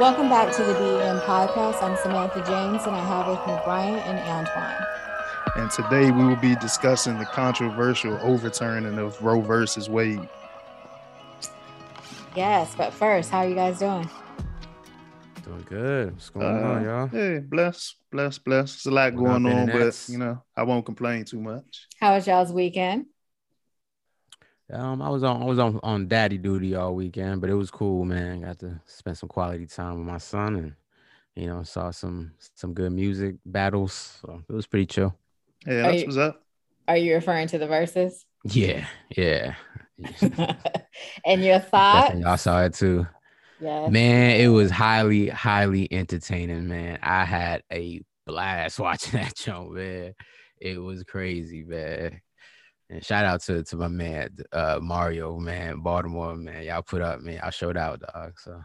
Welcome back to the BEM podcast. I'm Samantha James, and I have with me Brian and Antoine. And today we will be discussing the controversial overturning of Roe versus Wade. Yes, but first, how are you guys doing? Doing good. What's going Uh, on, y'all? Yeah, bless, bless, bless. There's a lot What up, going on, but you know, I won't complain too much. How was y'all's weekend? Um, I was on I was on, on daddy duty all weekend, but it was cool, man. Got to spend some quality time with my son and you know, saw some some good music battles. So it was pretty chill. Yeah, Are that's you- what's up. Are you referring to the Verzuz? Yeah, yeah. and your thoughts? Definitely y'all saw it too. Yes. Man, it was highly, highly entertaining, man. I had a blast watching that show, man. It was crazy, man. And shout out to, to my man, uh, Mario, man, Baltimore, man. Y'all put up, man. Y'all showed out, dog. So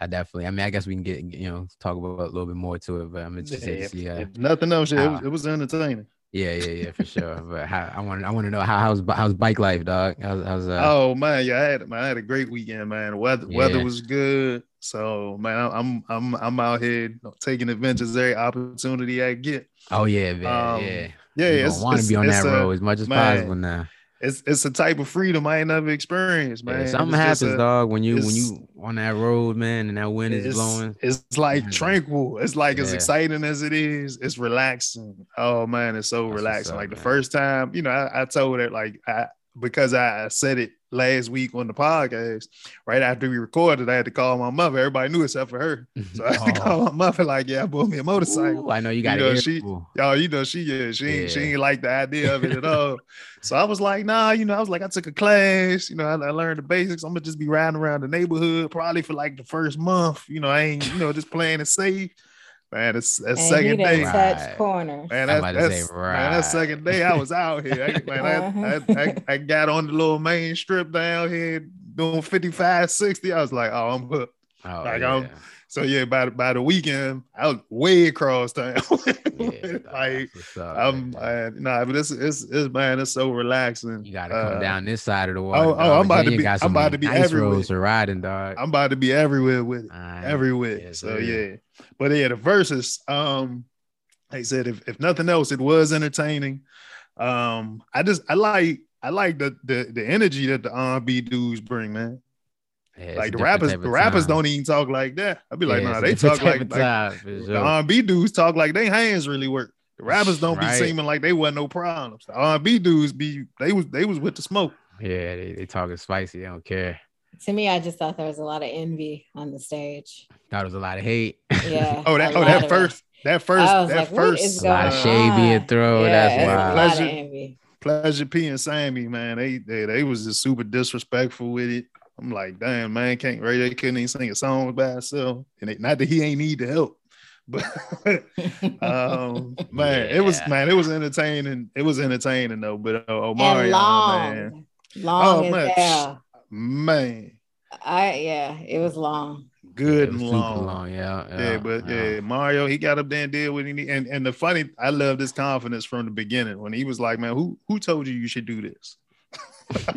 I definitely, I mean, I guess we can get, you know, talk about a little bit more to it, but I'm interested Yeah, to see. Uh, nothing else, it, was, it was entertaining. yeah, yeah, yeah, for sure. But how, I want, I want to know how how's how's bike life, dog? How's, how's uh, oh man, yeah, I had man, I had a great weekend, man. Weather weather Yeah. was good. So man, I'm I'm I'm out here taking adventures every opportunity I get. oh yeah, man, um, yeah. Yeah, you it's, want to be on that a- road as much as man, possible now. It's it's a type of freedom I ain't never experienced, Yeah, man. something It's happens, a- dog, when you when you on that road, man, and that wind is blowing. It's like Mhm. tranquil. It's like as exciting as it is. It's relaxing. Oh man, it's so That's relaxing. up, like the first time, you know, I, I told it like I because I said it last week on the podcast. Right after we recorded, I had to call my mother. Everybody knew except for her, so I had to Oh. call my mother. Like, yeah, I bought me a motorcycle. Ooh, I know you got know, it. she- Y'all, you know, she yeah, she ain't, she Yeah. ain't like the idea of it at all. So I was like, nah, you know, I was like, I took a class, you know, I, I learned the basics. I'm gonna just be riding around the neighborhood probably for like the first month. You know, I ain't, you know, just playing it safe. Man, it's that second he done day. Right. touched corners. Man, that, about to say, that's, man, that second day I was out here. I, man, Uh-huh. I, I, I, I got on the little main strip down here doing 55, 60. I was like, oh, I'm hooked. Oh, like, yeah. I'm- So yeah, by the, by the weekend, I was way across town. Yeah, like up, I'm, man. I, nah, but it's, it's, it's, man, it's so relaxing. you gotta come Uh, down this side of the water. oh, dog. I'm about to be- I'm about to be nice everywhere. roads for riding, dog. I'm about to be everywhere with it. Alright. everywhere. Yes, so sir. yeah, but yeah, the Verzuz. Um, like I said, if, if nothing else, it was entertaining. Um, I just I like I like the the the energy that the R&B dudes bring, man. Yeah, like the rappers, the rappers don't even talk like that. I'd be like, Yeah, nah, they talk like, like for the. R&B dudes talk like they hands really work. The rappers don't Right. be seeming like they wasn't no problems. The R&B dudes be they was they was with the smoke. Yeah, they, they talking spicy. They don't care. To me, I just thought there was a lot of envy on the stage. Thought it was a lot of hate. Yeah. Oh, that oh that of it. first that first I was that like, what first is a lot of shade being thrown. Yeah, That's it's why. a lot of Pleasure. envy. Pleasure P and Sammie, man, they they they was just super disrespectful with it. I'm like, damn, man, can't Ray they couldn't even sing a song by himself. And it, not that he ain't need the help, but um, man, it was man, it was entertaining. It was entertaining though. But uh, and Omarion, long, man, long Oh, as man. hell. Man, I yeah, it was long. good It was and long. long. Yeah, Yeah, but yeah, Mario, he got up there and did what he need. And and the funny, I love this confidence from the beginning when he was like, "Man, who who told you you should do this?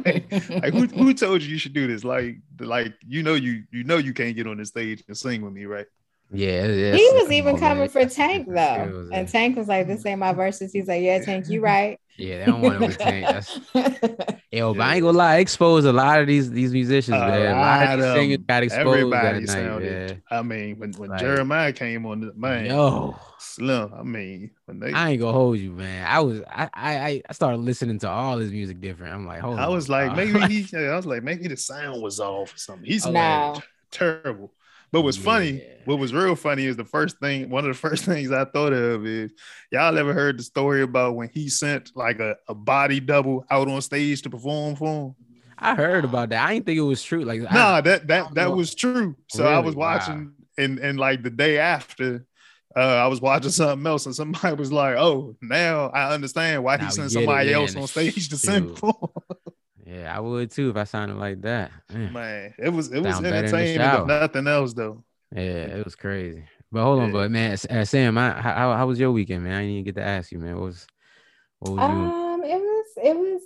like, like, who who told you you should do this? Like like you know you you know you can't get on the stage and sing with me, right? Yeah, yeah. he was even coming for Tank though, and. Tank was like, "This ain't my Verzuz." He's like, "Yeah, Tank, you right." Yeah, they don't want him with Tank. That's Yo, but I ain't gonna lie, I exposed a lot of these these musicians, A man. A lot of lot these of singers them. got exposed Everybody that night, sounded. I mean, when when Like- Jeremih came on, the man, man. Yo, Slim. I mean, when they, I ain't gonna hold you, man. I was I I I started listening to all his music different. I'm like, hold I on, was like, dog. maybe he. I was like, maybe the sound was off or something. He's oh, No. terrible. But what's funny, what was real funny is the first thing, one of the first things I thought of is y'all ever heard the story about when he sent like a, a body double out on stage to perform for him? I heard about that. I didn't think it was true. Like, I- Nah, that that that was true. So I Really? was Wow. watching and and like the day after, uh, I was watching something else, and somebody was like, "Oh, now I understand why Now he sent somebody else on stage to sing shoot. for." him." yeah, I would too if I sounded like that. Man. Man, it was it was Sound better entertaining, if nothing else though. Yeah, it was crazy. But hold on, Yeah. but man, uh, Sam, I, how how was your weekend, man? I didn't even get to ask you, man. What was what was you? Um, it was it was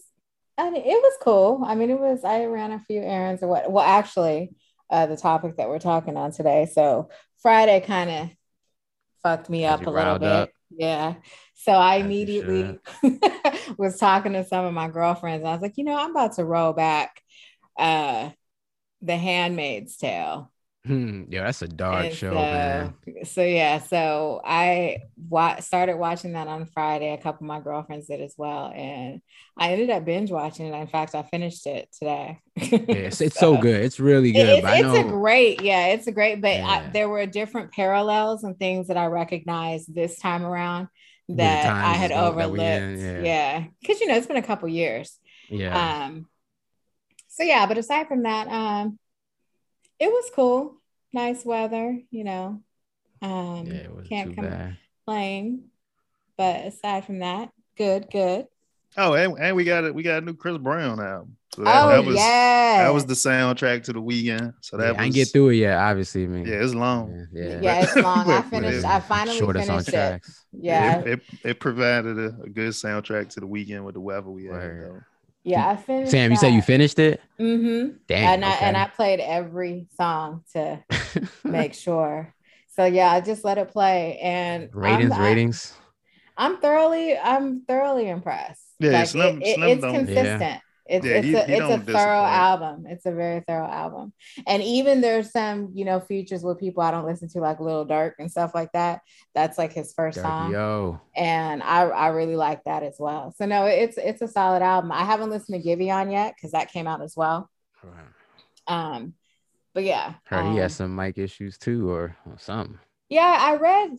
I mean, it was cool. I mean, it was I ran a few errands or what. Well, actually, uh, the topic that we're talking on today. So Friday kind of fucked me up a little bit. Up. Yeah. So I immediately was talking to some of my girlfriends. I was like, you know, I'm about to roll back uh The Handmaid's Tale. Hmm. Yeah, that's a dark and show, so, man. So yeah, so I wa- started watching that on Friday. A couple of my girlfriends did as well, and I ended up binge watching it. In fact, I finished it today. yes, it's so, so, good. It's really good. It's, it's a great, yeah, it's a great. But yeah. I, there were different parallels and things that I recognized this time around that I had overlooked. yeah, because yeah. you know it's been a couple years. Yeah. Um. So yeah, but aside from that, um, it was cool. Nice weather, you know. Um, yeah, it was can't complain. But aside from that, good, good. Oh, and, and we got it. We got a new Chris Brown album. So that, oh, that was yeah. that was the soundtrack to the weekend. So that yeah, was, I didn't get through it yet. Obviously, I mean, yeah, it's long. Yeah, yeah, it's long. I finished. I finally Shortest finished it. Yeah, it, it, it provided a, a, good soundtrack to the weekend with the weather we had. Yeah, I finished. Sam, that. you said you finished it. Mm-hmm. Damn. And I and I played every song to make sure. So yeah, I just let it play and ratings, I'm, ratings. I'm thoroughly, I'm thoroughly impressed. Yeah, like Slim, it, Slim it's consistent. It's, yeah, it's he, a he it's a thorough album. It's a very thorough album. And even there's some, you know, features with people I don't listen to, like Lil Durk and stuff like that. That's like his first song. Yo. And I, I really like that as well. So no, it's it's a solid album. I haven't listened to Giveon yet because that came out as well. Right. Um, but yeah. Heard um, he has some mic issues too, or, or something. Yeah, I read.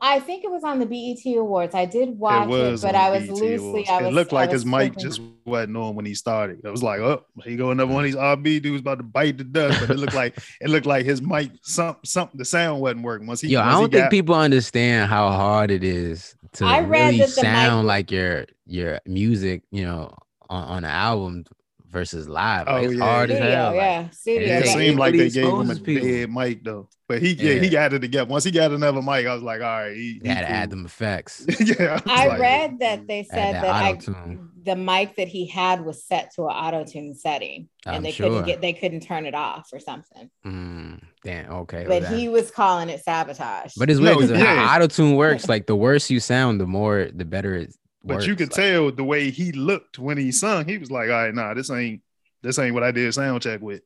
I think it was on the BET Awards. I did watch it, it but I was BET loosely. I was, it looked like his mic just wasn't on when he started. It was like, oh, he go another one of these RB dudes about to bite the dust. But it looked like it looked like his mic, some something, the sound wasn't working. Once he, yo, once I don't think got, people understand how hard it is to I really sound mic- like your your music, you know, on, on an album versus live. Like, oh, it's yeah. hard Studio, as hell. Yeah, Studio. It seemed like they gave him a people. dead mic though. But he yeah. yeah. he got it together. Once he got another mic, I was like, all right, he, he had to cool. add them effects. yeah. I, I like, read that they said that, that I, the mic that he had was set to an auto tune setting, and I'm they sure. couldn't get they couldn't turn it off or something. Mm, damn. Okay. But he was calling it sabotage. But it's weird because no, yeah. auto tune works. Like the worse you sound, the more the better it. But works. you could like, tell the way he looked when he sung. He was like, "All right, nah, this ain't this ain't what I did sound check with."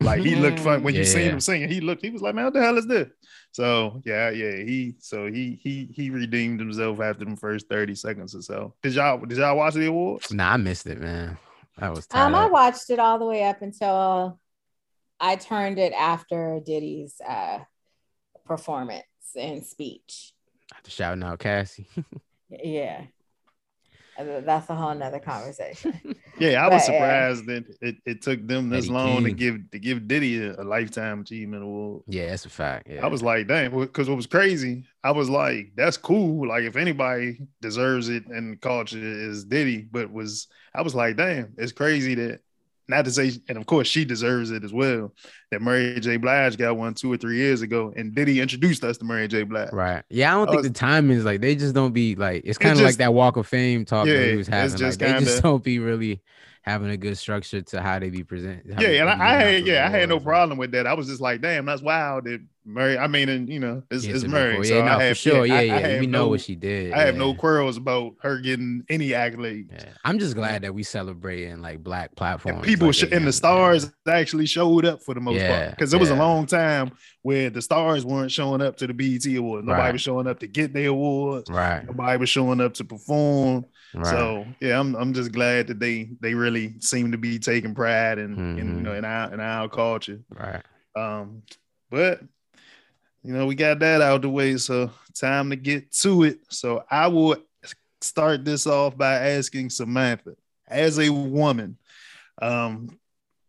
Like he looked fun when yeah. you seen him singing. He looked. He was like, "Man, what the hell is this?" So yeah, yeah. He so he he he redeemed himself after the first thirty seconds or so. Did y'all did y'all watch the awards? Nah, I missed it, man. I was tired. Um, I watched it all the way up until I turned it after Diddy's uh performance and speech. After shouting out Cassie. yeah that's a whole nother conversation. yeah, I was surprised that it, it took them this Eddie long King. to give to give Diddy a, a, lifetime achievement award. Yeah, that's a fact. Yeah. I was like, dang, because what was crazy, I was like, that's cool. Like, if anybody deserves it in the culture is Diddy, but was I was like, damn, it's crazy that not to say, and of course she deserves it as well. That Mary J. Blige got one two or three years ago, and Diddy introduced us to Mary J. Blige. Right. Yeah, I don't I think was, the timing is like they just don't be like it's kind of like that Walk of Fame talk yeah, that he was having. Like kinda, they just don't be really having a good structure to how they be presented. Yeah, and I, I had yeah, I had no problem with that. I was just like, damn, that's wild that Murray. I mean, and you know, it's, it's Murray. Yeah, so no, I have, for sure. Yeah, yeah. yeah. we know no, what she did. I yeah. have no quarrels about her getting any accolades. Yeah. I'm just glad that we celebrating like black platforms. And people like and the stars actually showed up for the most part because it was a long time where the stars weren't showing up to the BET Awards. Nobody right. was showing up to get their awards. Right. Nobody was showing up to perform. Right. So yeah, I'm I'm just glad that they they really seem to be taking pride in, mm-hmm. in you know in our in our culture. Right. Um, but you know, we got that out the way. So time to get to it. So I will start this off by asking Samantha, as a woman, um,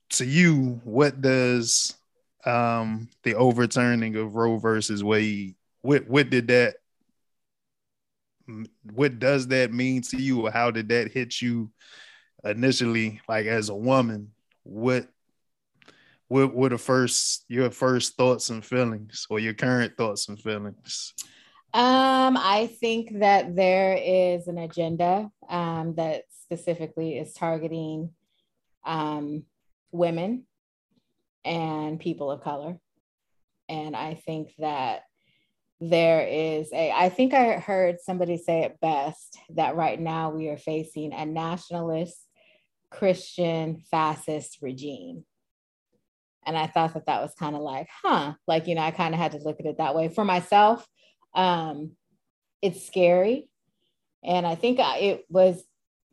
to you, what does um, the overturning of Roe versus Wade, what what did that what does that mean to you or how did that hit you initially like as a woman what what were the first your first thoughts and feelings or your current thoughts and feelings um i think that there is an agenda um that specifically is targeting um women and people of color. And I think that there is a, I think I heard somebody say it best that right now we are facing a nationalist Christian fascist regime. And I thought that that was kind of like, huh, like, you know, I kind of had to look at it that way for myself. Um, it's scary. And I think it was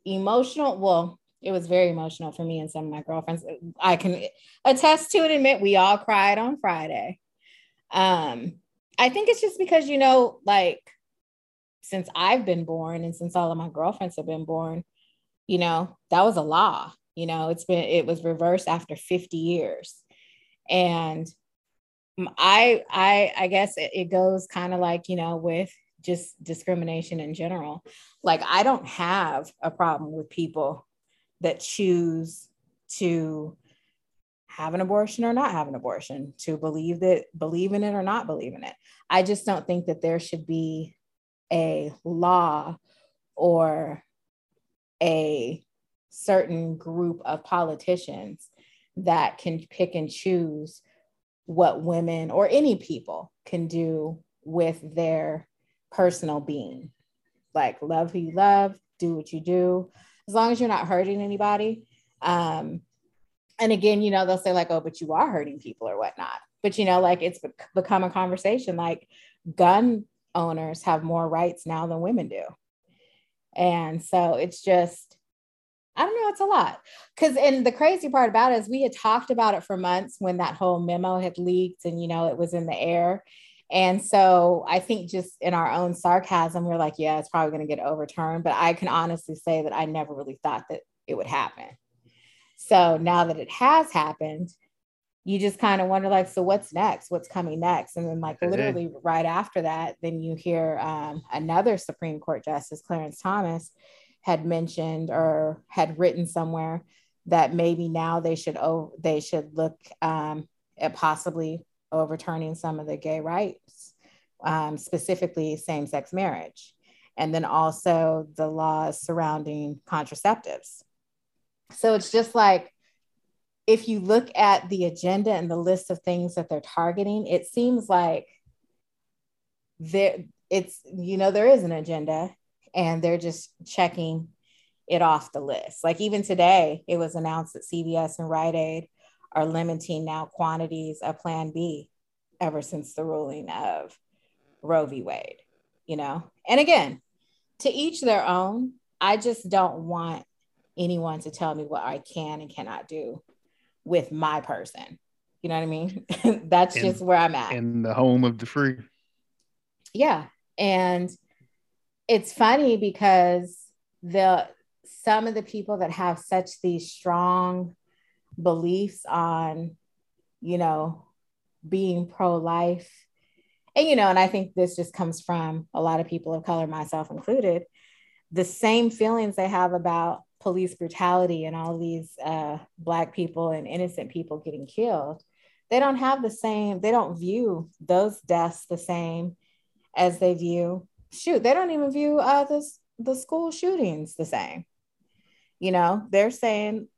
emotional. Well, it was very emotional for me and some of my girlfriends. I can attest to and admit we all cried on Friday. Um, I think it's just because, you know, like since I've been born and since all of my girlfriends have been born, you know, that was a law. You know, it's been, it was reversed after 50 years. And I, I, I guess it, it goes kind of like, you know, with just discrimination in general. Like, I don't have a problem with people that choose to have an abortion or not have an abortion, to believe that believe in it or not believe in it. I just don't think that there should be a law or a certain group of politicians that can pick and choose what women or any people can do with their personal being. Like, love who you love, do what you do, as long as you're not hurting anybody. Um, and again, you know, they'll say like, oh, but you are hurting people or whatnot. But, you know, like it's become a conversation like gun owners have more rights now than women do. And so it's just, I don't know, it's a lot. Cause, and the crazy part about it is we had talked about it for months when that whole memo had leaked and, you know, it was in the air. And so I think just in our own sarcasm, we're like, yeah, it's probably going to get overturned. But I can honestly say that I never really thought that it would happen. So now that it has happened, you just kind of wonder like, so what's next? What's coming next? And then like literally right after that, then you hear um, another Supreme Court Justice, Clarence Thomas, had mentioned or had written somewhere that maybe now they should oh they should look um, at possibly overturning some of the gay rights, um, specifically same-sex marriage, and then also the laws surrounding contraceptives. So it's just like if you look at the agenda and the list of things that they're targeting, it seems like there it's you know there is an agenda and they're just checking it off the list. Like even today, it was announced that CVS and Rite Aid are limiting now quantities of Plan B ever since the ruling of Roe v. Wade, you know? And again, to each their own. I just don't want anyone to tell me what I can and cannot do with my person. You know what I mean? That's in, just where I'm at. In the home of the free. Yeah. And it's funny because the some of the people that have such these strong beliefs on, you know, being pro-life. And you know, and I think this just comes from a lot of people of color, myself included, the same feelings they have about police brutality and all these uh, black people and innocent people getting killed they don't have the same they don't view those deaths the same as they view shoot they don't even view uh, the, the school shootings the same you know they're saying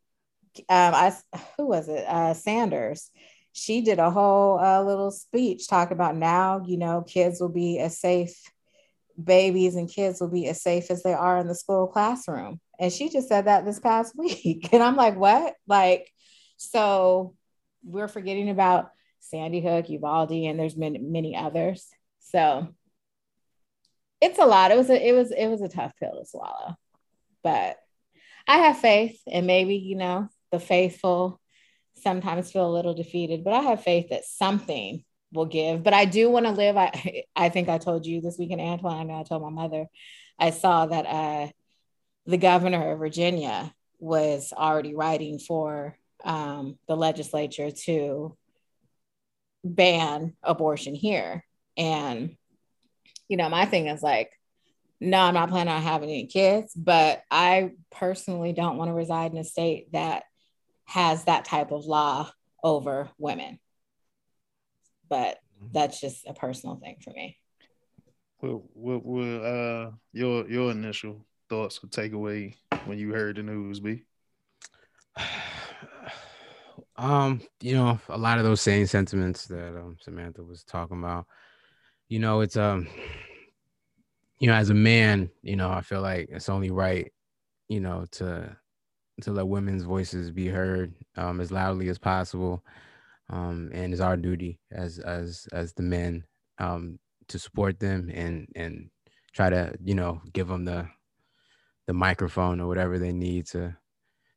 um, I who was it uh, Sanders she did a whole uh, little speech talking about now you know kids will be as safe babies and kids will be as safe as they are in the school classroom and she just said that this past week. And I'm like, what? Like, so we're forgetting about Sandy Hook, Uvalde, and there's many, many others. So it's a lot. It was a it was it was a tough pill to swallow. But I have faith, and maybe, you know, the faithful sometimes feel a little defeated, but I have faith that something will give. But I do want to live. I I think I told you this weekend, Antoine. I know I told my mother. I saw that uh the governor of Virginia was already writing for um, the legislature to ban abortion here. And, you know, my thing is like, no, I'm not planning on having any kids, but I personally don't want to reside in a state that has that type of law over women. But that's just a personal thing for me. What, what, what uh, your your initial thoughts or takeaway when you heard the news be? Um, you know, a lot of those same sentiments that um, Samantha was talking about. You know, it's um, you know, as a man, you know, I feel like it's only right, you know, to to let women's voices be heard um, as loudly as possible, um, and it's our duty as as as the men um, to support them and and try to you know give them the the microphone or whatever they need to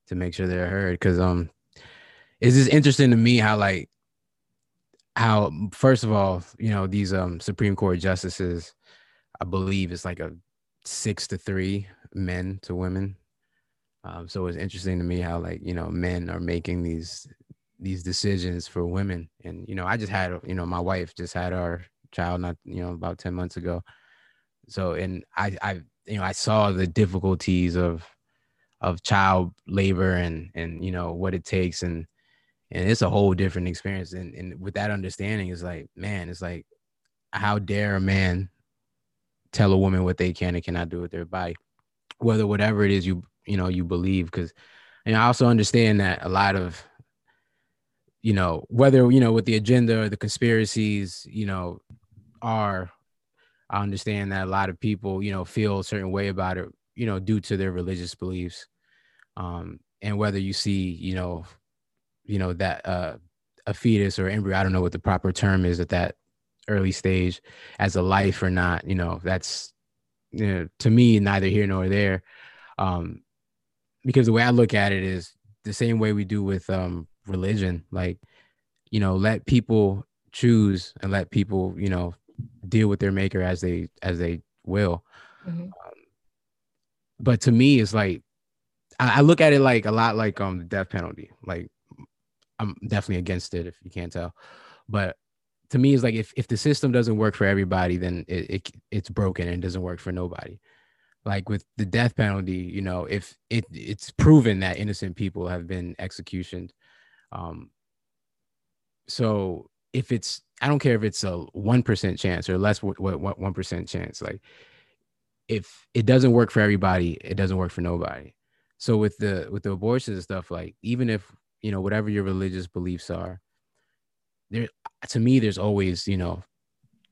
to make sure they're heard. Because um it's just interesting to me how like how first of all you know these um supreme court justices i believe it's like a six to three men to women. Um so it's interesting to me how like you know men are making these these decisions for women. And you know i just had you know my wife just had our child not you know about 10 months ago. So and i i you know i saw the difficulties of of child labor and and you know what it takes. And and it's a whole different experience and, and with that understanding it's like man it's like how dare a man tell a woman what they can and cannot do with their body? Whether whatever it is you you know you believe because and i also understand that a lot of you know whether you know with the agenda or the conspiracies you know are i understand that a lot of people you know feel a certain way about it you know due to their religious beliefs. Um and whether you see you know you know that uh, a fetus or embryo i don't know what the proper term is at that early stage as a life or not you know that's you know to me neither here nor there. Um because the way i look at it is the same way we do with um religion like you know let people choose and let people you know deal with their maker as they as they will. Mm-hmm. um, but to me it's like I, I look at it like a lot like um the death penalty. Like I'm definitely against it if you can't tell. But to me, it's like if, if the system doesn't work for everybody, then it, it it's broken and doesn't work for nobody. Like with the death penalty, you know, if it it's proven that innocent people have been executioned. Um so if it's I don't care if it's a one percent chance or less what one percent chance, like if it doesn't work for everybody, it doesn't work for nobody. So with the with the abortions and stuff, like even if you know whatever your religious beliefs are there to me there's always you know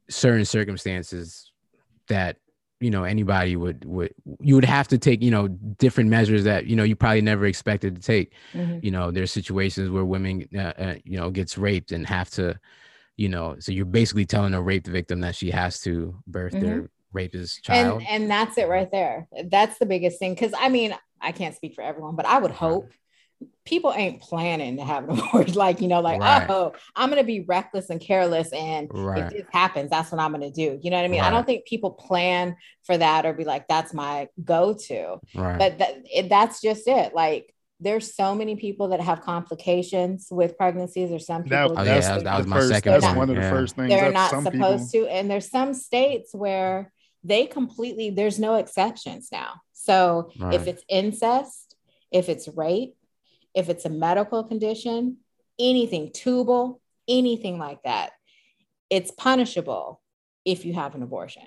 certain circumstances that you know anybody would would you would have to take you know different measures that you know you probably never expected to take mm-hmm. you know there's situations where women uh, uh, you know gets raped and have to you know so you're basically telling a raped victim that she has to birth mm-hmm. their rapist child and, and that's it right there that's the biggest thing because i mean i can't speak for everyone but i would hope people ain't planning to have an abortion. Like, you know, like, right. oh, I'm going to be reckless and careless. And right. if this happens, that's what I'm going to do. You know what I mean? Right. I don't think people plan for that or be like, that's my go to. But that, it, that's just it. Like, there's so many people that have complications with pregnancies or some people oh, that, oh, yeah, that, that was my first, second that's one of the yeah. first things they're not supposed people... to and there's some states where they completely there's no exceptions now so right. if it's incest if it's rape if it's a medical condition, anything tubal, anything like that, it's punishable if you have an abortion.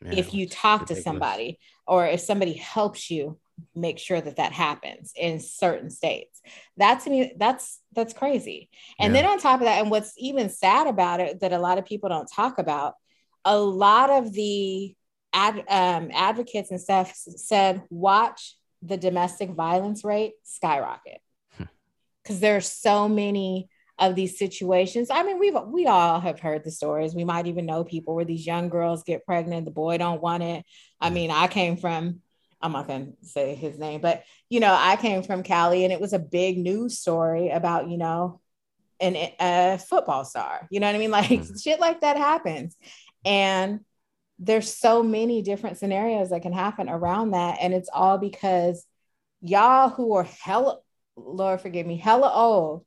Man, if you talk ridiculous. to somebody or if somebody helps you make sure that that happens in certain states that to me that's that's crazy and yeah. then on top of that and what's even sad about it that a lot of people don't talk about a lot of the ad, um, advocates and stuff said watch the domestic violence rate skyrocket because hmm. there are so many of these situations. I mean, we've we all have heard the stories. We might even know people where these young girls get pregnant, the boy don't want it. I hmm. mean, I came from I'm not gonna say his name, but you know, I came from Cali and it was a big news story about, you know, an a football star. You know what I mean? Like mm-hmm. shit like that happens. And there's so many different scenarios that can happen around that. And it's all because y'all who are hella, Lord forgive me, hella old,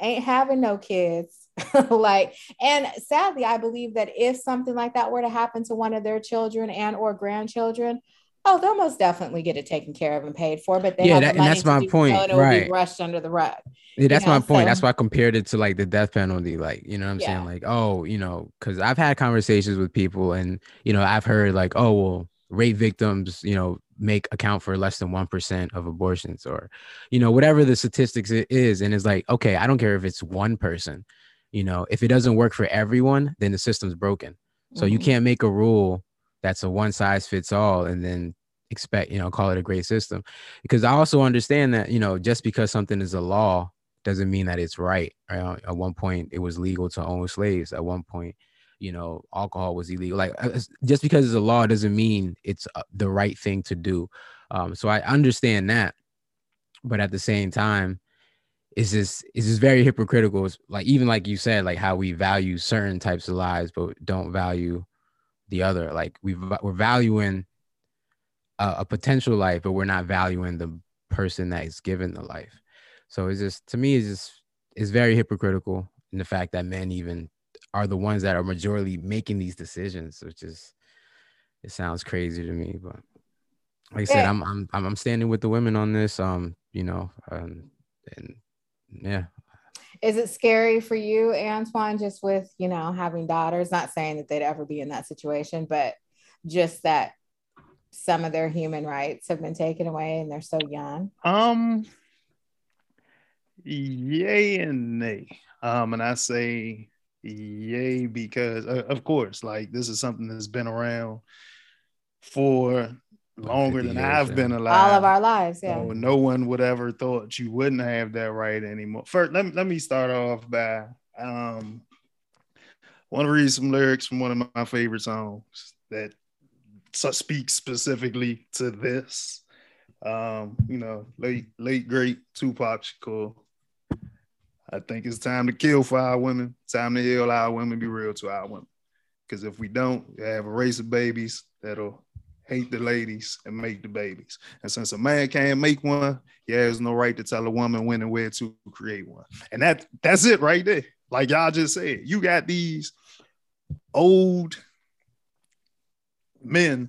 ain't having no kids. like, and sadly, I believe that if something like that were to happen to one of their children and or grandchildren, oh, they'll most definitely get it taken care of and paid for. But they yeah, that, and that's my point. So right, rushed under the rug. Yeah, that's you know? my point. So, that's why I compared it to like the death penalty. Like, you know what I'm yeah. saying? Like, oh, you know, because I've had conversations with people, and you know, I've heard like, oh, well, rape victims, you know, make account for less than 1% of abortions or you know whatever the statistics it is and it's like okay i don't care if it's one person you know if it doesn't work for everyone then the system's broken so mm-hmm. you can't make a rule that's a one size fits all and then expect you know call it a great system. Because i also understand that you know just because something is a law doesn't mean that it's right, right? At one point it was legal to own slaves. At one point you know alcohol was illegal. Like uh, just because it's a law doesn't mean it's uh, the right thing to do. Um, so i understand that. But at the same time it's just it's just very hypocritical. It's like even like you said like how we value certain types of lives but don't value the other like we we're valuing a, a potential life but we're not valuing the person that is given the life so it's just to me it's just it's very hypocritical in the fact that men even are the ones that are majority making these decisions, which is it sounds crazy to me. But like I said, I'm I'm I'm standing with the women on this. Um, you know, um, and yeah. Is it scary for you, Antoine, just with you know having daughters? Not saying that they'd ever be in that situation, but just that some of their human rights have been taken away and they're so young. Um, yay and nay. Um, and I say Yay, because uh, of course, like this is something that's been around for longer than I've been alive. All of our lives, yeah. So no one would ever thought you wouldn't have that right anymore. First, let me, let me start off by um, want to read some lyrics from one of my favorite songs that speaks specifically to this. Um, you know, late late great Tupac Shakur. I think it's time to kill for our women. Time to heal our women, be real to our women. Because if we don't, we have a race of babies that'll hate the ladies and make the babies. And since a man can't make one, he has no right to tell a woman when and where to create one. And that that's it right there. Like y'all just said, you got these old men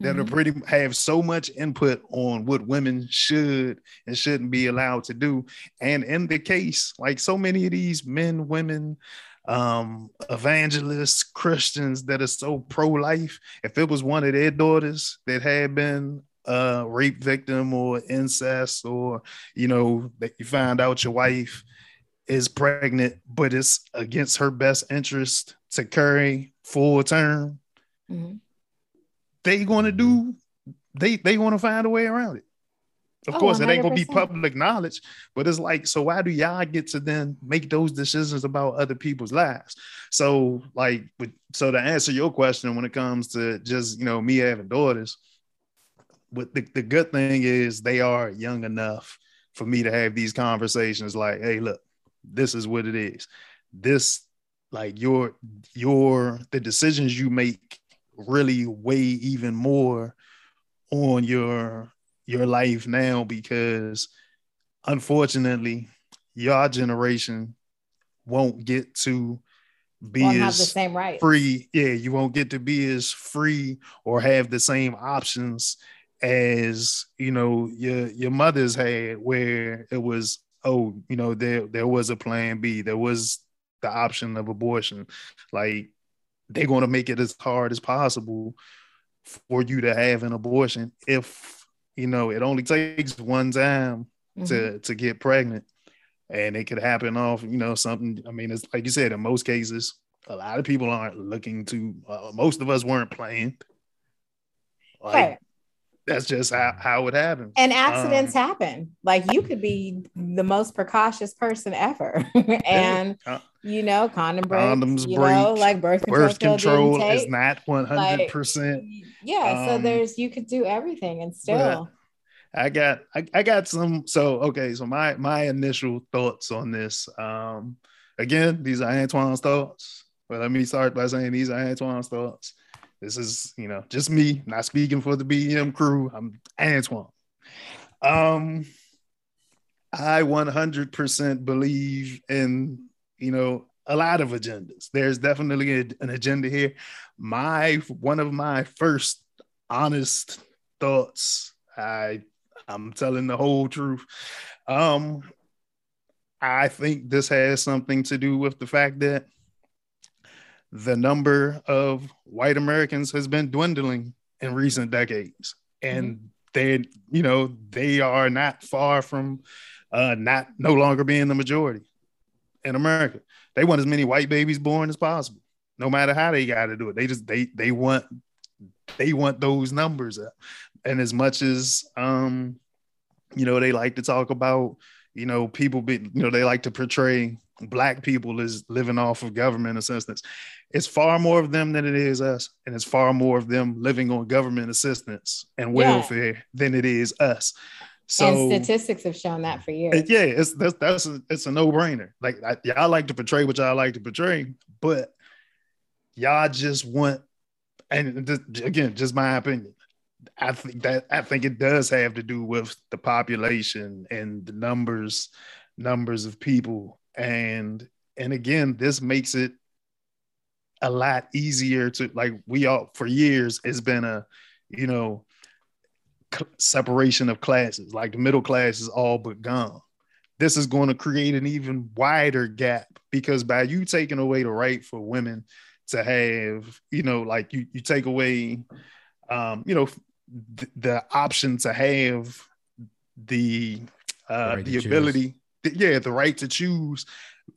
that mm-hmm. are pretty have so much input on what women should and shouldn't be allowed to do. And in the case, like so many of these men, women, um, evangelists, Christians that are so pro-life, if it was one of their daughters that had been a rape victim or incest, or you know, that you find out your wife is pregnant, but it's against her best interest to carry full term. Mm-hmm they going to do they they to find a way around it. Of oh, course, 100%. it ain't gonna be public knowledge, but it's like, so why do y'all get to then make those decisions about other people's lives? So, like, so to answer your question, when it comes to just you know me having daughters, but the, the good thing is they are young enough for me to have these conversations. Like, hey, look, this is what it is. This, like, your your the decisions you make really weigh even more on your your life now because unfortunately your generation won't get to be won't as the same right free yeah you won't get to be as free or have the same options as you know your your mother's had where it was oh you know there there was a plan b there was the option of abortion. Like they're going to make it as hard as possible for you to have an abortion if you know it only takes one time mm-hmm. to to get pregnant and it could happen off you know something i mean it's like you said in most cases a lot of people aren't looking to uh, most of us weren't planned like, right that's just how, how it happens. And accidents um, happen. Like you could be the most precautious person ever. and yeah. You know, condom breaks, condoms you break, know, like birth control, birth control is not 100 percent yeah. Um, so there's you could do everything and still I got I, I got some so okay, so my my initial thoughts on this. Um again, these are Antoine's thoughts. But let me start by saying these are Antoine's thoughts. This is, you know, just me, not speaking for the BEM crew. I'm Antoine. Um, I 100% believe in, you know, a lot of agendas. There's definitely a, an agenda here. My one of my first honest thoughts. I I'm telling the whole truth. Um, I think this has something to do with the fact that the number of white Americans has been dwindling in recent decades. and mm-hmm. they you know they are not far from uh not no longer being the majority in America. They want as many white babies born as possible, no matter how they got to do it. They just they they want they want those numbers up. And as much as um, you know, they like to talk about, you know, people be, you know, they like to portray black people as living off of government assistance. It's far more of them than it is us, and it's far more of them living on government assistance and welfare yeah. than it is us. So and statistics have shown that for years. Yeah, it's that's that's a, it's a no brainer. Like I, y'all like to portray what y'all like to portray, but y'all just want, and just, again, just my opinion. I think that I think it does have to do with the population and the numbers numbers of people and and again this makes it a lot easier to like we all for years it's been a you know separation of classes. Like the middle class is all but gone. This is going to create an even wider gap because by you taking away the right for women to have you know like you, you take away um you know th- the option to have the uh right the ability th- yeah the right to choose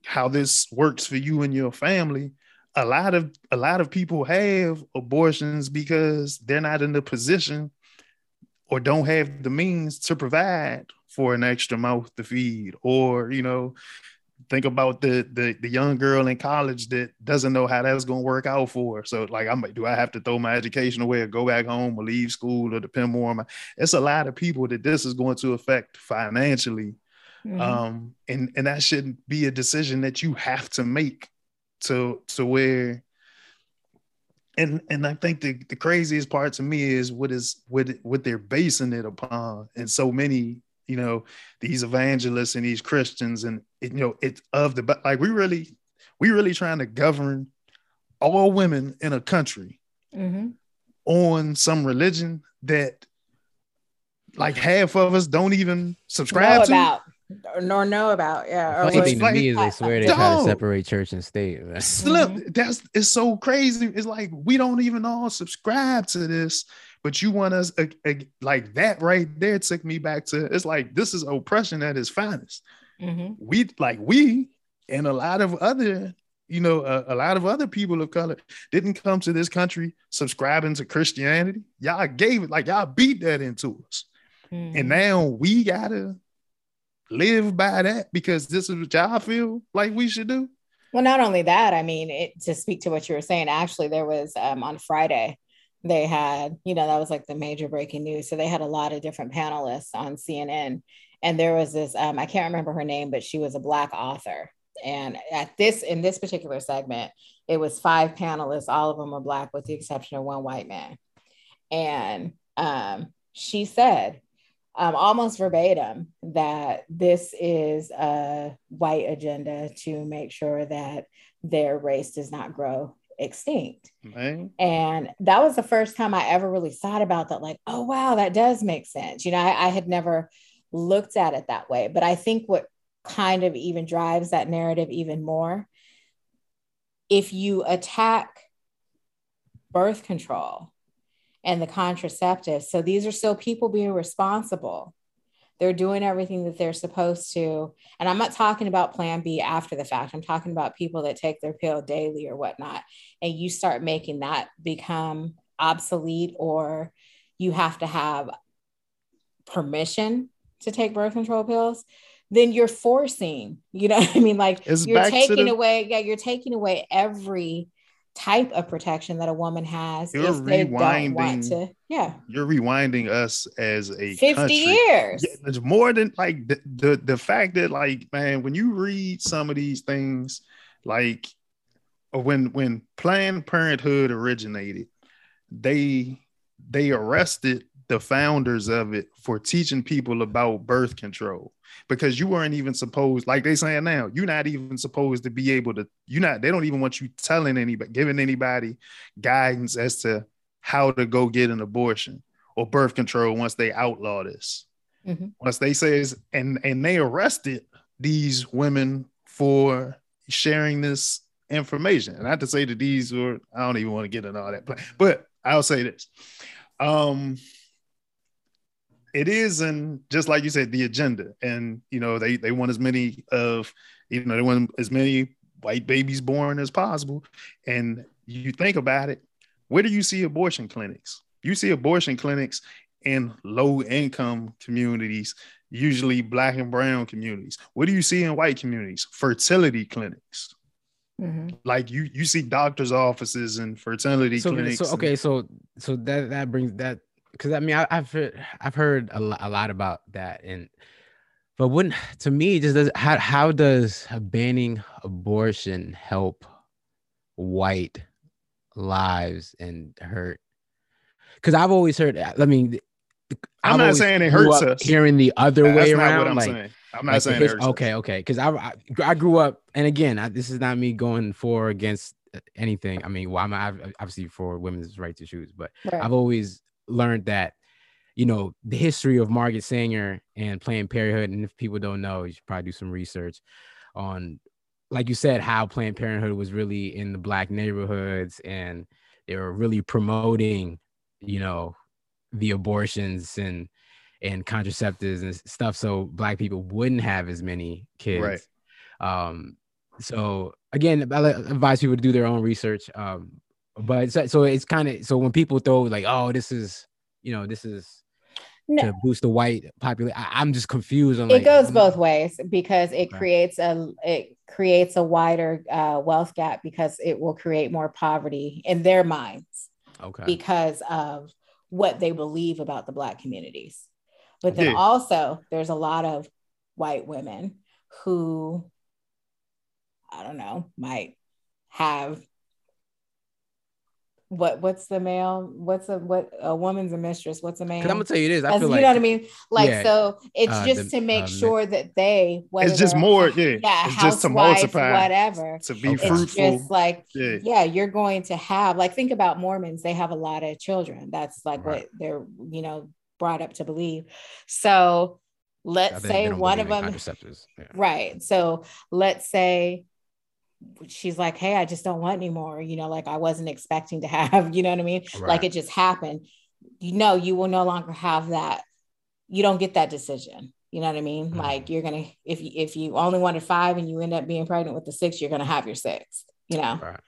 how this works for you and your family. A lot of a lot of people have abortions because they're not in the position or don't have the means to provide for an extra mouth to feed or you know think about the the, the young girl in college that doesn't know how that's going to work out for her. so like i'm like do i have to throw my education away or go back home or leave school or depend more on my it's a lot of people that this is going to affect financially mm-hmm. um and and that shouldn't be a decision that you have to make to to where and and I think the, the craziest part to me is what is what what they're basing it upon, and so many you know these evangelists and these Christians, and it, you know it's of the like we really we really trying to govern all women in a country mm-hmm. on some religion that like half of us don't even subscribe know to. About nor know about. Yeah. The funny thing to me is they swear they try to separate church and state. Slim, mm-hmm. that's it's so crazy. It's like we don't even all subscribe to this, but you want us uh, uh, like that right there took me back to it's like this is oppression at its finest. Mm-hmm. We like we and a lot of other you know, a, a, lot of other people of color didn't come to this country subscribing to Christianity. Y'all gave it like y'all beat that into us. Mm-hmm. And now we gotta live by that because this is what y'all feel like we should do? Well, not only that, I mean, it, to speak to what you were saying, actually, there was um, on Friday, they had, you know, that was like the major breaking news. So they had a lot of different panelists on CNN. And there was this, um, I can't remember her name, but she was a Black author. And at this, in this particular segment, it was five panelists. All of them were Black, with the exception of one white man. And um, she said, um, almost verbatim that this is a white agenda to make sure that their race does not grow extinct. Right. And that was the first time I ever really thought about that, like, oh, wow, that does make sense. You know, I, I had never looked at it that way. But I think what kind of even drives that narrative even more, if you attack birth control, and the contraceptives. So these are still people being responsible. They're doing everything that they're supposed to. And I'm not talking about plan B after the fact. I'm talking about people that take their pill daily or whatnot. And you start making that become obsolete or you have to have permission to take birth control pills then you're forcing you know i mean like it's you're taking the- away yeah you're taking away every type of protection that a woman has you're if they don't want to. Yeah. you're rewinding us as a 50 country. years. Yeah, it's more than like the, the the fact that like man when you read some of these things like uh, when when planned parenthood originated they they arrested the founders of it for teaching people about birth control because you weren't even supposed, like they saying now, you're not even supposed to be able to, you're not, they don't even want you telling anybody, giving anybody guidance as to how to go get an abortion or birth control once they outlaw this. Mm-hmm. Once they says, and and they arrested these women for sharing this information. And not to say that these were, I don't even want to get into all that, but I'll say this. Um, it is, and just like you said, the agenda, and you know they they want as many of you know they want as many white babies born as possible, and you think about it, where do you see abortion clinics? You see abortion clinics in low income communities, usually black and brown communities. What do you see in white communities? Fertility clinics. Mm-hmm. Like you, you see doctors' offices and fertility so, clinics. So okay, so so that that brings that because I mean I, have heard I've heard a, lot, a lot about that and but wouldn't to me just does how how does banning abortion help white lives and hurt because I've always heard. Uh, I mean, I'm I've not saying it hurts us. Hearing the other That's way around, I'm like saying. I'm not like saying it hurts okay, okay, because I, I, I grew up, and again, I, this is not me going for against uh, anything. I mean, well, I'm obviously for women's right to choose, but right. I've always learned that you know the history of Margaret Sanger and Planned Parenthood, and if people don't know, you should probably do some research on, like you said, how Planned Parenthood was really in the black neighborhoods and they were really promoting you know, the abortions and and contraceptives and stuff so black people wouldn't have as many kids. Right. Um so again, I advise people to do their own research. Um but so, so it's kind of so when people throw like, oh, this is you know, this is no. to boost the white population. I'm just confused. On, like, it goes both ways because it creates a it creates a wider uh, wealth gap because it will create more poverty in their minds okay because of what they believe about the black communities but then yeah. also there's a lot of white women who i don't know might have what what's the male what's a what a woman's a mistress what's a man i'm gonna tell you this I feel you like, know what i mean like yeah, so it's uh, just the, to make uh, sure that they it's just more yeah, yeah it's just to multiply whatever to be okay. fruitful just like yeah. yeah. you're going to have like think about mormons they have a lot of children that's like right. what they're you know brought up to believe so let's say one of them right so let's say she's like, Hey, I just don't want anymore. You know, like I wasn't expecting to have, you know what I mean? Right. Like it just happened. You know, you will no longer have that. You don't get that decision. You know what I mean? Mm-hmm. Like you're gonna if you if you only wanted five and you end up being pregnant with the six, you're gonna have your six. You know. Right.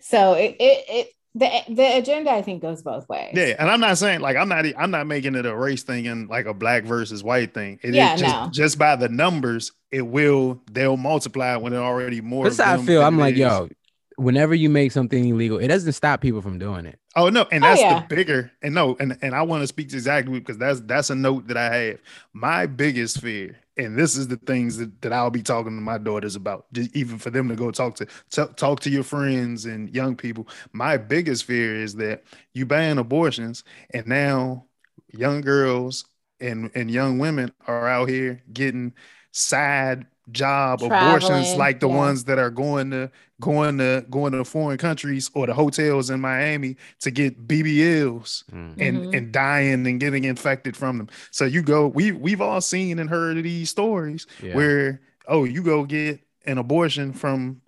So it it it the the agenda I think goes both ways. Yeah, and I'm not saying like I'm not I'm not making it a race thing and like a black versus white thing. It yeah, is just, no. just by the numbers, it will they'll multiply when it already more. That's how I feel. I'm like, is. yo, whenever you make something illegal, it doesn't stop people from doing it. Oh no, and oh, that's oh, yeah. the bigger and no, and and I want to speak to exactly because that's that's a note that I have. My biggest fear, and this is the things that, that I'll be talking to my daughters about, even for them to go talk to t- talk to your friends and young people. My biggest fear is that you ban abortions, and now young girls and and young women are out here getting side job Traveling, abortions like the yeah. ones that are going to going to going to foreign countries or the hotels in Miami to get BBLs mm. and mm-hmm. and dying and getting infected from them. So you go we we've all seen and heard of these stories yeah. where oh you go get an abortion from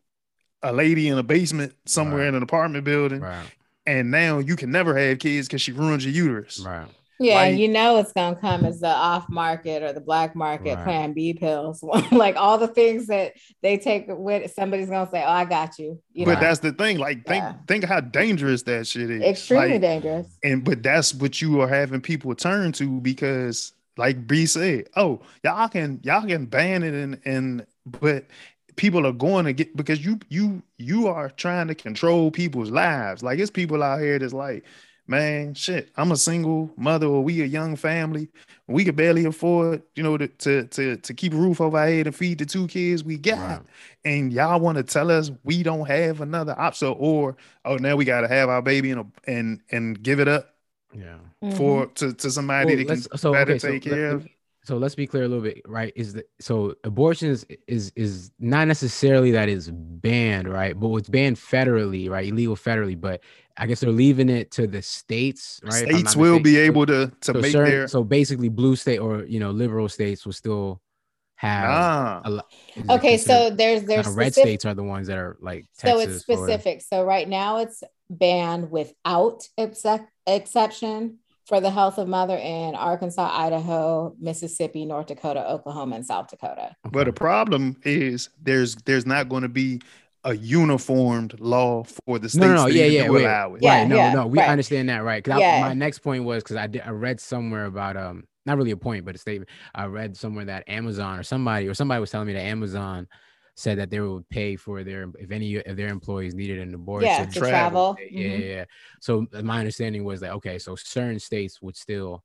a lady in a basement somewhere right. in an apartment building right. and now you can never have kids because she ruins your uterus. Right. Yeah, like, you know it's gonna come as the off market or the black market right. plan B pills. like all the things that they take with somebody's gonna say, Oh, I got you. you but know? that's the thing. Like think yeah. think how dangerous that shit is. Extremely like, dangerous. And but that's what you are having people turn to because like B said, oh, y'all can y'all can ban it and and but people are going to get because you you you are trying to control people's lives. Like it's people out here that's like man, shit, I'm a single mother or we a young family. We could barely afford, you know, to to to, to keep a roof over our head and feed the two kids we got. Right. And y'all want to tell us we don't have another option or oh now we gotta have our baby and and and give it up. Yeah. For mm-hmm. to, to somebody well, that can so, better okay, take so care of so let's be clear a little bit right? Is that so abortion is is is not necessarily that is banned right? But it's banned federally right? Illegal federally but i guess they're leaving it to the states right? States will mistaken. be able to to so make certain, their so basically blue state or you know liberal states will still have nah. a lot okay so there's there's specific, red states are the ones that are like Texas, so it's specific. So right now it's banned without exception for the health of mother in Arkansas, Idaho, Mississippi, North Dakota, Oklahoma, and South Dakota. But the problem is there's there's not going to be a uniformed law for the states. No, no, no yeah, yeah, wait, Yeah, right, no, yeah, no, we right. understand that, right? Because Yeah. my next point was because I did, I read somewhere about um, not really a point, but a statement. I read somewhere that Amazon or somebody or somebody was telling me that Amazon said that they would pay for their if any of their employees needed an abortion. Yeah, to travel. Yeah, yeah, Mhm. yeah. So uh, my understanding was that okay, so certain states would still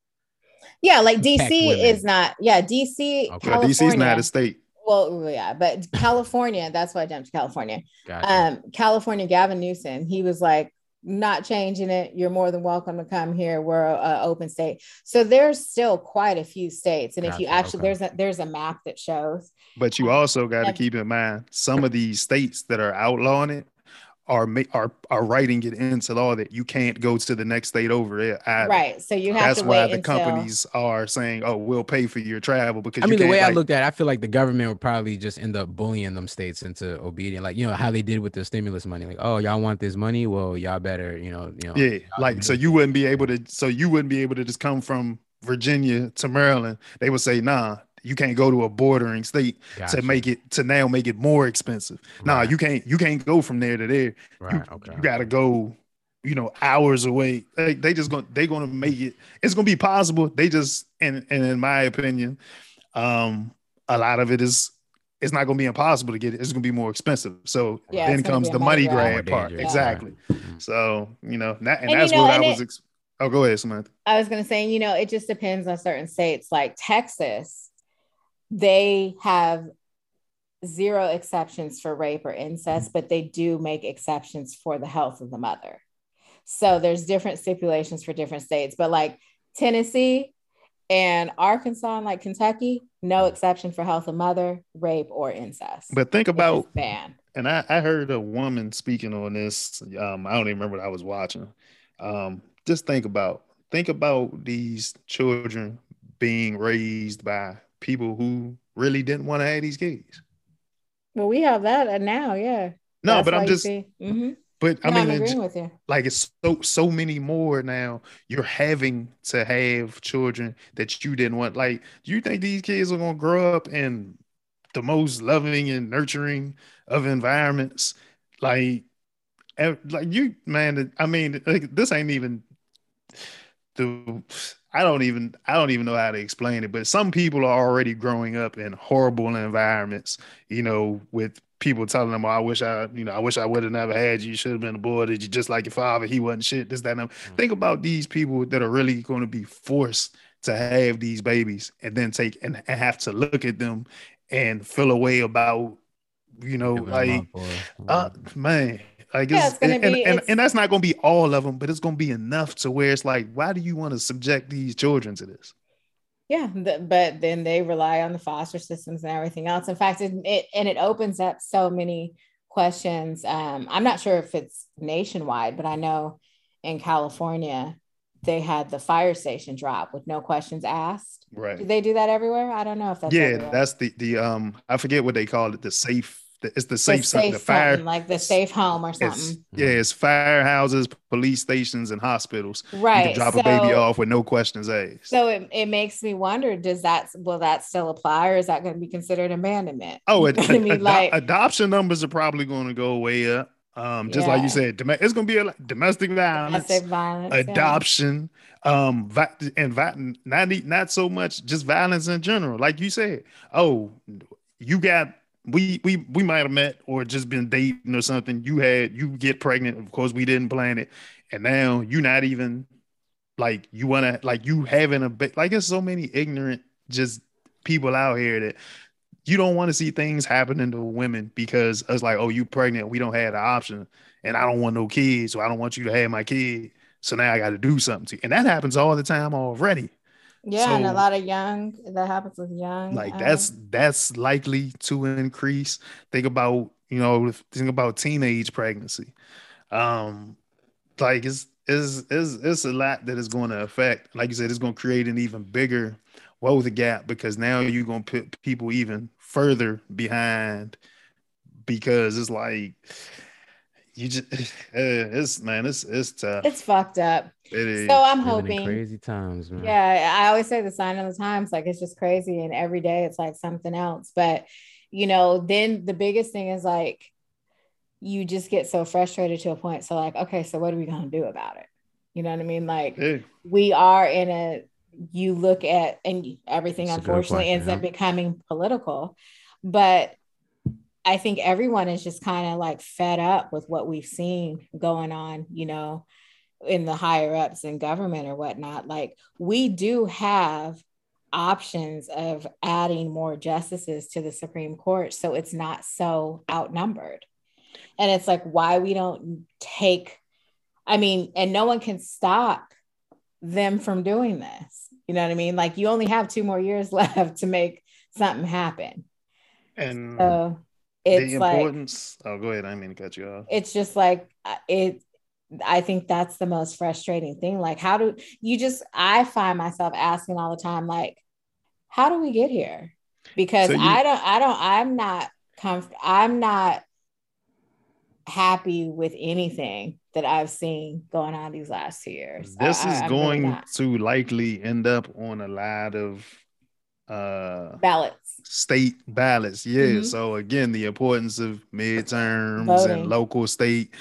Yeah, like DC is not. Yeah, DC. Okay. But California. DC's not a state. Well, yeah, but California. That's why I jumped to California. got um california gavin newsom he was like not changing it you're more than welcome to come here. We're a, a open state. So there's still quite a few states. And if you actually okay. there's a there's a map that shows. But you also got to keep in mind some of these states that are outlawing it are are are writing it into law that you can't go to the next state over it. either. right so you have That's to why wait the until companies are saying, "Oh, we'll pay for your travel," because I you mean, the can't, way I like- looked at it, I feel like the government would probably just end up bullying them states into obedience, like you know how they did with the stimulus money. Like, oh, y'all want this money? Well, y'all better, you know, you know. Yeah, like so you wouldn't be able to. So you wouldn't be able to just come from Virginia to Maryland. They would say, "Nah, you can't go to a bordering state Gotcha. to make it to now make it more expensive. Nah, you can't. You can't go from there to there. right. you, okay. you got to go." You know, hours away. They, they just gonna they gonna make it. It's gonna be possible. They just and and in my opinion, um, a lot of it is. It's not gonna be impossible to get it. It's gonna be more expensive. So Yeah, then comes the money money grab. grab part. dangerous, Exactly. Mhm. So you know, that, and, And you that's know, what I and was. it- Ex- oh, go ahead, Samantha. i was going to say you know it just depends on certain states like texas they have zero exceptions for rape or incest but they do make exceptions for the health of the mother so there's different stipulations for different states but like tennessee and arkansas and like kentucky no exception for health of mother rape or incest But think about, ban and I, I heard a woman speaking on this. Um, I don't even remember what I was watching. Um, just think about, think about these children being raised by people who really didn't want to have these kids. well we have that now yeah. No, That's but I'm just, Mhm. but I No, mean, i'm it's- with you. like it's so so many more now you're having to have children that you didn't want. Like do you think these kids are going to grow up in the most loving and nurturing of environments? Like like you man i mean like, this ain't even the i don't even i don't even know how to explain it but some people are already growing up in horrible environments you know with people telling them, oh, I wish I, you know, I wish I would have never had you. You should have been aborted. You just like your father. He wasn't shit. This, that, and that. Think about these people that are really going to be forced to have these babies and then take and, and have to look at them and feel a way about, you know, like, uh, man. Like Yeah, it's, it's gonna and, be- and, and that's not going to be all of them, but it's going to be enough to where it's like, why do you want to subject these children to this? Yeah, th- but then they rely on the foster systems and everything else. In fact, it, it and it opens up so many questions. Um, I'm not sure if it's nationwide, but I know in California they had the fire station drop with no questions asked. Right. Do they do that everywhere? I don't know if that's yeah, everywhere. that's the the um I forget what they call it. The safe. The, it's the the safe. something, safe the fire. something, like the safe home or It's, something. yeah, it's firehouses, police stations, and hospitals. Right, You can drop a baby off with no questions asked. So it, it makes me wonder, does that will that still apply or is that going to be considered abandonment? oh, ad- I mean, ado- like adoption numbers are probably going to go way up. Um, just like you said, dom- it's going to be a domestic violence, domestic violence. yeah. adoption, um, vi- and vi- not not so much just violence in general. Like you said, oh, you got we we we might have met or just been dating or something. You had you get pregnant. Of course, we didn't plan it, and now you're not even like you want to like you having a bit like there's so many ignorant just people out here that you don't want to see things happening to women because it's like oh you pregnant. We don't have the option. And I don't want no kids so I don't want you to have my kid. So now I got to do something to you. And that happens all the time already Yeah, and a lot of young that happens with young. like um, that's that's likely to increase think about you know think about teenage pregnancy um like it's it's it's, it's a lot that is going to affect like you said it's going to create an even bigger wealth gap because now you're going to put people even further behind because it's like you just eh, it's man, it's it's tough. It's fucked up. It is. So I'm hoping crazy times, man. Yeah, I always say the sign of the times, like it's just crazy, and every day it's like something else. But you know, then the biggest thing is like you just get so frustrated to a point. So like, okay, so what are we gonna do about it? You know what I mean? Like yeah. we are in a you look at and everything That's unfortunately point, ends yeah. up becoming political. But I think everyone is just kind of like fed up with what we've seen going on, you know, in the higher ups in government or whatnot. Like we do have options of adding more justices to the Supreme Court so it's not so outnumbered. And it's like why we don't take, I mean, and no one can stop them from doing this. You know what I mean? Like you only have two more years left to make something happen. And so it's the importance. Like, oh, go ahead. I mean to cut you off. It's just like uh, it. I think that's the most frustrating thing. Like, how do you just? I find myself asking all the time, like, how do we get here? Because so you, I don't. I don't. I'm not comfortable. I'm not happy with anything that I've seen going on these last two years. This I, is I, going really to likely end up on a lot of uh ballots state ballots yeah mm-hmm. so again the importance of midterms voting. and local state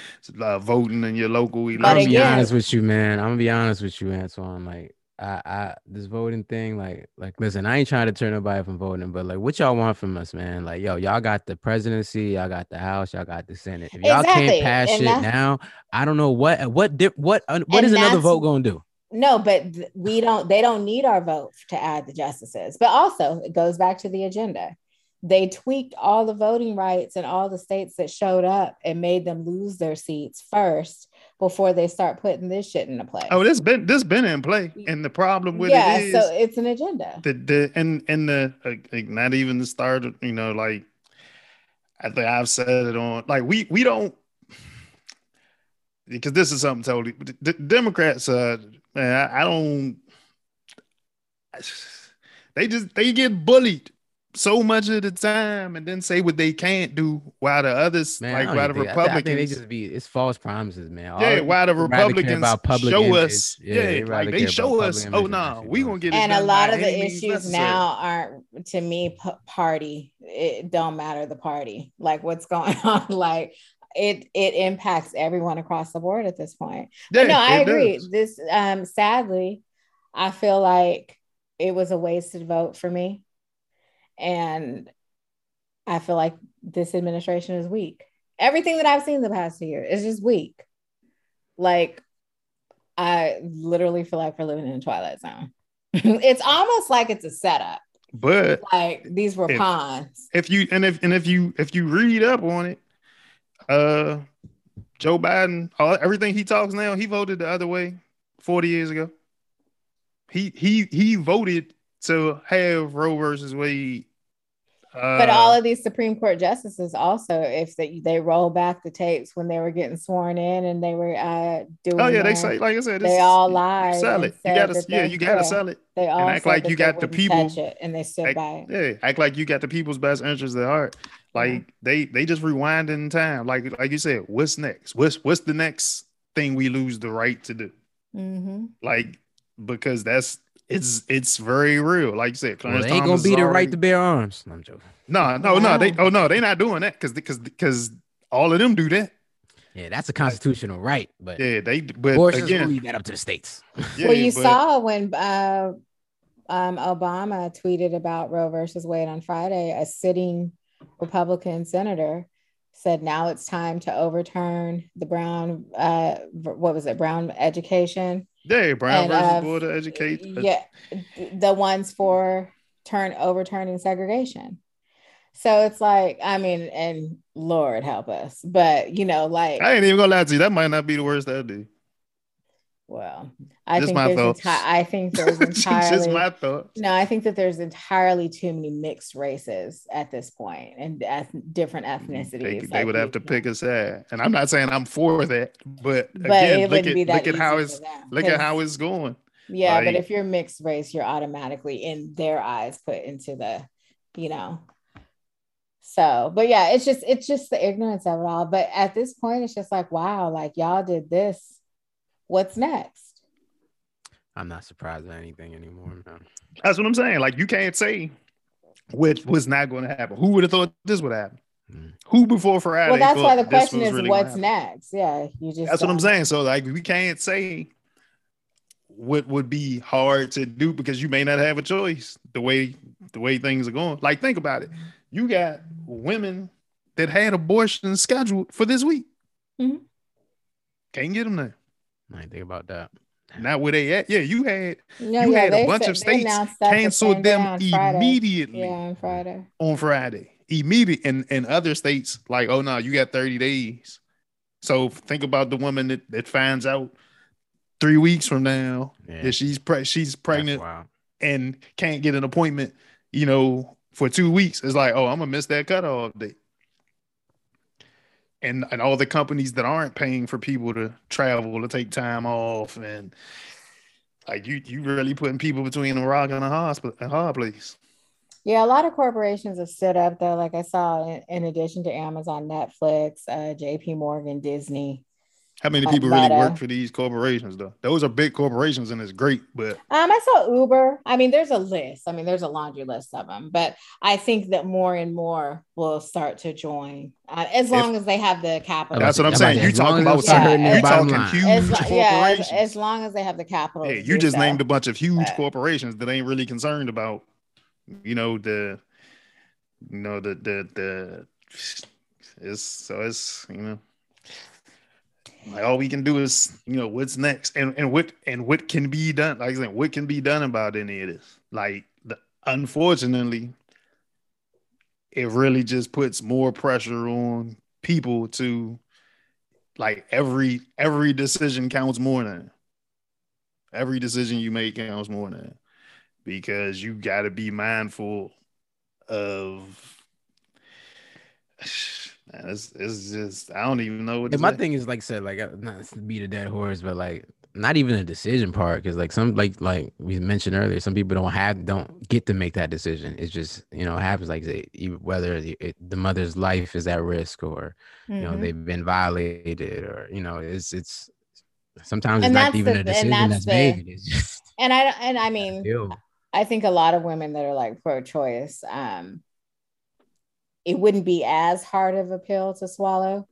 uh, voting in your local election. i'm gonna be honest with you man i'm gonna be honest with you antoine like I, I this voting thing, like, like, listen, I ain't trying to turn nobody from voting, but like, what y'all want from us, man? Like, yo, y'all got the presidency, y'all got the House, y'all got the Senate. If y'all exactly. can't pass and shit now, I don't know what, what, dip, what, what is another vote gonna do? No, but we don't, they don't need our vote to add the justices. But also, it goes back to the agenda. They tweaked all the voting rights in all the states that showed up and made them lose their seats first before they start putting this shit into play. Oh, this been this been in play, and the problem with yeah, it is, so it's an agenda. The the and and the like, not even the start. Of, you know, like I think I've said it on like we we don't because this is something totally. The Democrats, uh, man, I, I don't. They just they get bullied so much of the time and then say what they can't do while the others man, like while the think, Republicans I think they just be it's false promises, man. All yeah, while the Republicans about public show image. us, yeah, yeah like they show us, oh no, nah, we gonna get it. And a lot of the issues necessary. now aren't to me p- party. It don't matter the party, like what's going on, like it it impacts everyone across the board at this point. Yeah, but no, I agree. Does. This um sadly, I feel like it was a wasted vote for me and I feel like this administration is weak. Everything that I've seen the past year is just weak. Like, I literally feel like we're living in a twilight zone. it's almost like it's a setup. But like these were if, pawns. If you and if and if you if you read up on it, uh Joe Biden, all everything he talks now, he voted the other way 40 years ago. He he he voted to have Roe versus Wade. Uh, but all of these Supreme Court justices also, if they, they roll back the tapes when they were getting sworn in and they were uh, doing, oh yeah, they say like I said, they all lied. Sell it. You gotta, yeah, you gotta sell it. They all act like you got the people, and they stood act, by it. Yeah, act like you got the people's best interest at heart. Like yeah. they they just rewind in time. Like like you said, what's next? What's what's the next thing we lose the right to do? Mm-hmm. Like because that's it's it's very real. Like you said, Clarence well, ain't Thomas gonna be the right to bear arms. No, I'm joking. No, no, no. They oh no, they're not doing that because because because all of them do that. Yeah, that's a constitutional right, but yeah, they but abortions again, leave that up to the states. Yeah, well, you but, saw when uh, um, Obama tweeted about Roe versus Wade on Friday, a sitting Republican senator said now it's time to overturn the Brown uh, what was it Brown education yeah, Brown and, versus uh, Board of Education. Yeah, the ones for turn overturning segregation. So it's like, I mean, and Lord help us, but you know, like I ain't even gonna lie to you, that might not be the worst I do. Well, I think there's enti- I think there's entirely just my thoughts. No, I think that there's entirely too many mixed races at this point and eth- different mm-hmm. ethnicities. They, they would have to pick a side, and I'm not saying I'm for that, but, but again, look at look at how it's look at how it's going. Yeah, like, but if you're mixed race, you're automatically in their eyes put into the, you know, So, but yeah, it's just it's just the ignorance of it all. But at this point, it's just like, wow, like y'all did this. What's next? I'm not surprised at anything anymore. Man. That's what I'm saying. Like you can't say what was not going to happen. Who would have thought this would happen? Mm. Who before Friday? Well, that's why the question is really what's next. Yeah, you just. That's what I'm saying. So like we can't say what would be hard to do because you may not have a choice the way the way things are going. Like think about it. You got women that had abortions scheduled for this week. Mm-hmm. Can't get them there. I didn't think about that. Not where they at. Yeah, you had no, you yeah, had a bunch said, of states canceled them immediately. Yeah, on Friday. On Friday. Immediate and, and other states like, oh no, you got 30 days. So think about the woman that, that finds out three weeks from now yeah. that she's pre- she's pregnant and can't get an appointment, you know, for two weeks. It's like, oh, I'm gonna miss that cutoff date. And and all the companies that aren't paying for people to travel to take time off and like you you really putting people between a rock and a hospital a hard place. Yeah, a lot of corporations have stood up though. Like I saw, in, in addition to Amazon, Netflix, uh, J.P. Morgan, Disney, how many people really work for these corporations though? Those are big corporations and it's great, but um, I saw Uber. I mean, there's a list. I mean, there's a laundry list of them, but I think that more and more will start to join uh, as long if, as they have the capital. That's what I'm saying. You talking about yeah, you talking huge as, corporations. Yeah, as, as, long as they have the capital. Hey, you just so. named a bunch of huge but, corporations that ain't really concerned about, you know, the, you know, the the the. It's so it's you know like all we can do is, you know, what's next, and and what and what can be done. Like I said, what can be done about any of this? Like, the, unfortunately, it really just puts more pressure on people to, like every every decision counts more than every decision you make counts more than because you got to be mindful of Man, it's, it's just I don't even know what. And my say. thing is like I said, like not to beat a dead horse, but like not even a decision part because like some like like we mentioned earlier, some people don't have don't get to make that decision. It's just you know happens like whether it, the mother's life is at risk or mm-hmm. you know mm-hmm. they've been violated or you know it's it's sometimes and it's not even the, a decision that's, that's the, made. It's just and I and I mean I think a lot of women that are like pro-choice um it wouldn't be as hard of a pill to swallow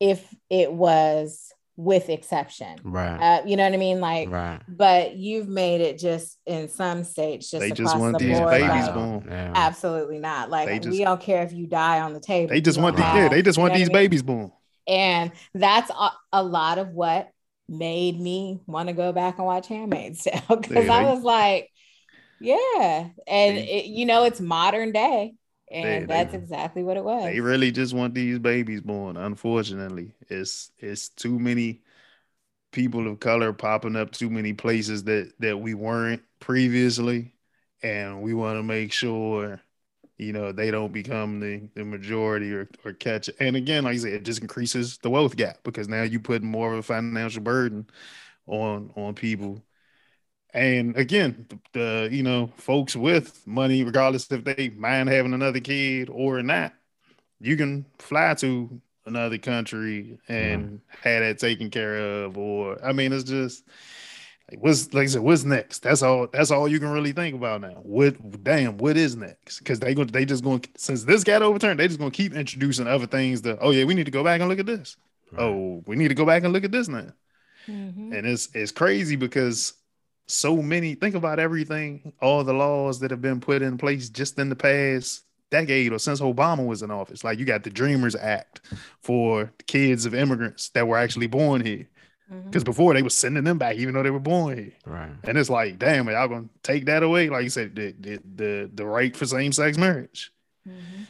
if it was with exception. Right. Uh, you know what I mean? Like, right. but you've made it just in some states just they just want the these board, babies like, born. Yeah. Absolutely not. Like just, we don't care if you die on the table. They just want the, yeah, they just want these babies born. And that's a, a, lot of what made me want to go back and watch Handmaid's Tale because yeah, I was like, yeah, and it, you know it's modern day and they, that's they, exactly what it was. They really just want these babies born. Unfortunately, it's it's too many people of color popping up too many places that that we weren't previously, and we want to make sure you know they don't become the, the majority or, or catch and again like i said it just increases the wealth gap because now you put more of a financial burden on on people and again, the, the, you know folks with money, regardless if they mind having another kid or not, you can fly to another country and mm. have that taken care of. Or I mean, it's just like what's like I said, what's next? That's all. That's all you can really think about now. What damn, what is next? Because they going they just going since this got overturned, they just gonna keep introducing other things. That oh yeah, we need to go back and look at this. Right. Oh, we need to go back and look at this now. Mm-hmm. And it's it's crazy because so many think about everything all the laws that have been put in place just in the past decade or since obama was in office. Like you got the dreamers act for kids of immigrants that were actually born here. Because mm-hmm. before they were sending them back even though they were born here. Right. And it's like damn are y'all gonna take that away? Like you said the the the, the right for same-sex marriage. Mm-hmm.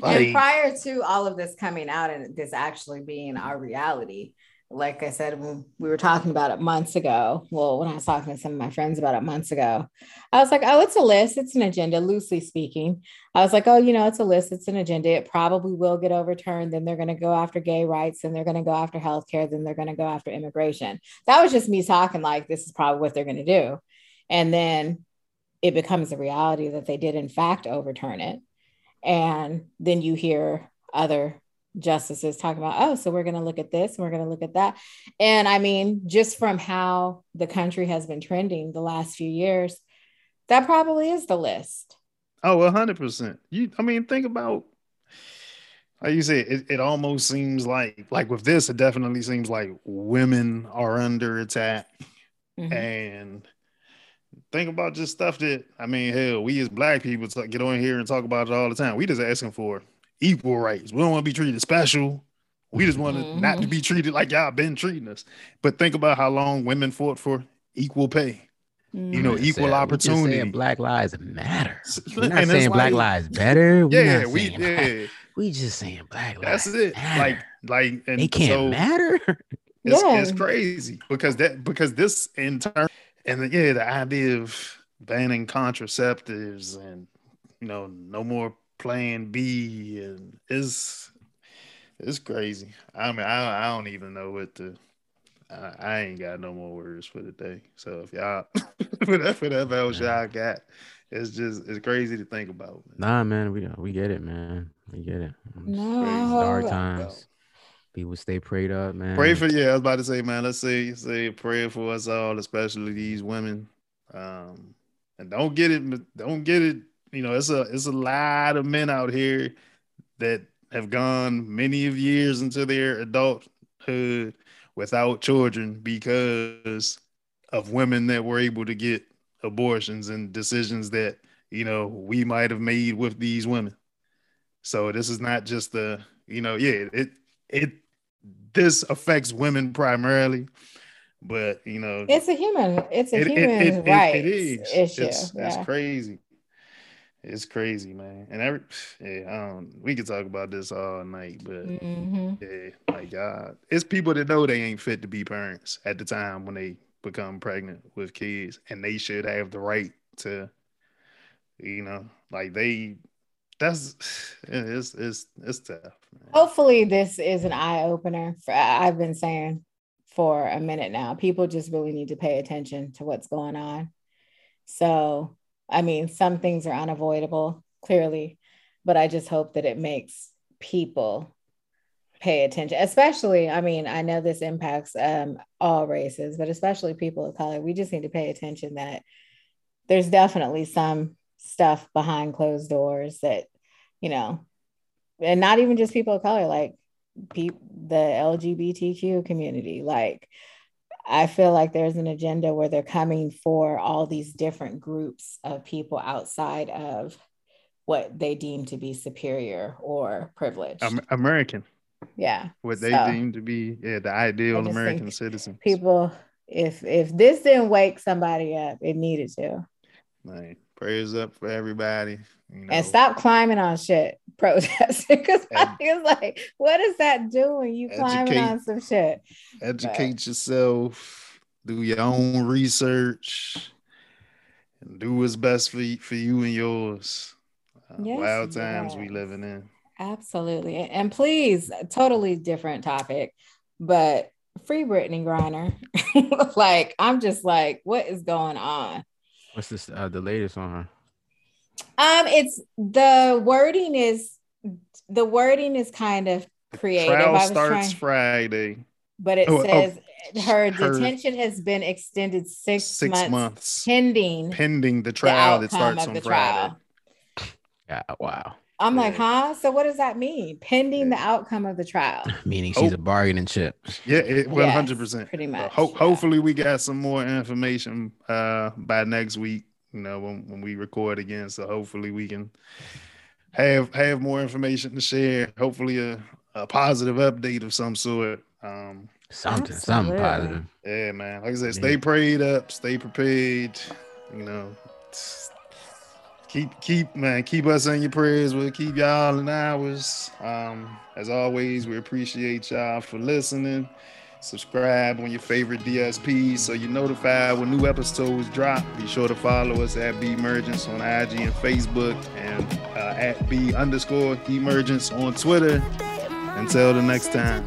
like, and prior to all of this coming out and this actually being our reality like I said, when we were talking about it months ago, well, when I was talking to some of my friends about it months ago, I was like, oh, it's a list, it's an agenda, loosely speaking. I was like, oh, you know, it's a list, it's an agenda. It probably will get overturned. Then they're going to go after gay rights, then they're going to go after healthcare, then they're going to go after immigration. That was just me talking like this is probably what they're going to do. And then it becomes a reality that they did, in fact, overturn it. And then you hear other justices talking about, oh, so we're going to look at this and we're going to look at that. And I mean, just from how the country has been trending the last few years, that probably is the list. Oh, 100%. You, I mean, think about like you said, it, it almost seems like like with this, it definitely seems like women are under attack. Mm-hmm. And think about just stuff that I mean, hell, we as black people get on here and talk about it all the time. We just asking for equal rights. We don't want to be treated special. We just want mm-hmm. not to be treated like y'all been treating us. But think about how long women fought for equal pay. Mm-hmm. You know, equal saying, opportunity. Black lives matter. We're not saying black lives better. We're yeah, we yeah. We just saying black lives. That's it. Matter. Like, like, and they can't so matter. It's, yeah. it's crazy because that because this in turn and yeah, the idea of banning contraceptives and you know no more Plan B and it's it's crazy. I mean, I I don't even know what to. I, I ain't got no more words for the day. So if y'all, whatever else y'all got, it's just it's crazy to think about. Nah, man, we we get it, man. We get it. No, dark times. People stay prayed up, man. Pray for yeah. I was about to say, man. Let's say say a prayer for us all, especially these women. Um, and don't get it, don't get it. You know, it's a it's a lot of men out here that have gone many of years into their adulthood without children because of women that were able to get abortions and decisions that you know we might have made with these women. So this is not just the you know yeah it it this affects women primarily, but you know it's a human it's a it, human it, it, right it is issue. It's, yeah. it's crazy. It's crazy, man. And every yeah, I don't, we could talk about this all night, but mm-hmm. yeah, my God, it's people that know they ain't fit to be parents at the time when they become pregnant with kids, and they should have the right to, you know, like they. That's it's it's it's tough. Man. Hopefully, this is an eye opener. I've been saying for a minute now. People just really need to pay attention to what's going on. So I mean, some things are unavoidable, clearly, but I just hope that it makes people pay attention, especially, I mean, I know this impacts um, all races, but especially people of color. We just need to pay attention that there's definitely some stuff behind closed doors that, you know, and not even just people of color, like pe- the LGBTQ community, like I feel like there's an agenda where they're coming for all these different groups of people outside of what they deem to be superior or privileged. American. Yeah. What they so, deem to be yeah, the ideal American citizen. People, if if this didn't wake somebody up, it needed to. Right. Prayers up for everybody. You know. And stop climbing on shit protesting because it's like, what is that doing? You climbing on some shit. Educate but. yourself, do your own research, and do what's best for you, for you and yours. Uh, yes, wild times yes. we living in. Absolutely. And please, totally different topic, but free Brittney Griner. like, I'm just like, what is going on? What's this? Uh, the latest on her? Um, it's the wording is the wording is kind of creative. The trial starts trying, Friday, but it oh, oh says oh, her, her detention has been extended six, six months, months, pending pending the trial the that starts on Friday. Trial. Yeah, wow. I'm yeah. like, huh? So what does that mean? Pending yeah. the outcome of the trial. Meaning she's a bargaining chip. Yeah, one hundred percent. Pretty much. Ho- yeah. Hopefully, we got some more information uh, by next week. You know, when, when we record again. So hopefully, we can have have more information to share. Hopefully, a, a positive update of some sort. Um, something, something positive. Yeah, man. Like I said, stay prayed up, stay prepared. You know, keep keep man, keep us in your prayers. We'll keep y'all in ours. Um, as always, we appreciate y'all for listening. Subscribe on your favorite DSPs so you're notified when new episodes drop. Be sure to follow us at B Emergence on IG and Facebook and uh, at B underscore Emergence on Twitter. Until the next time.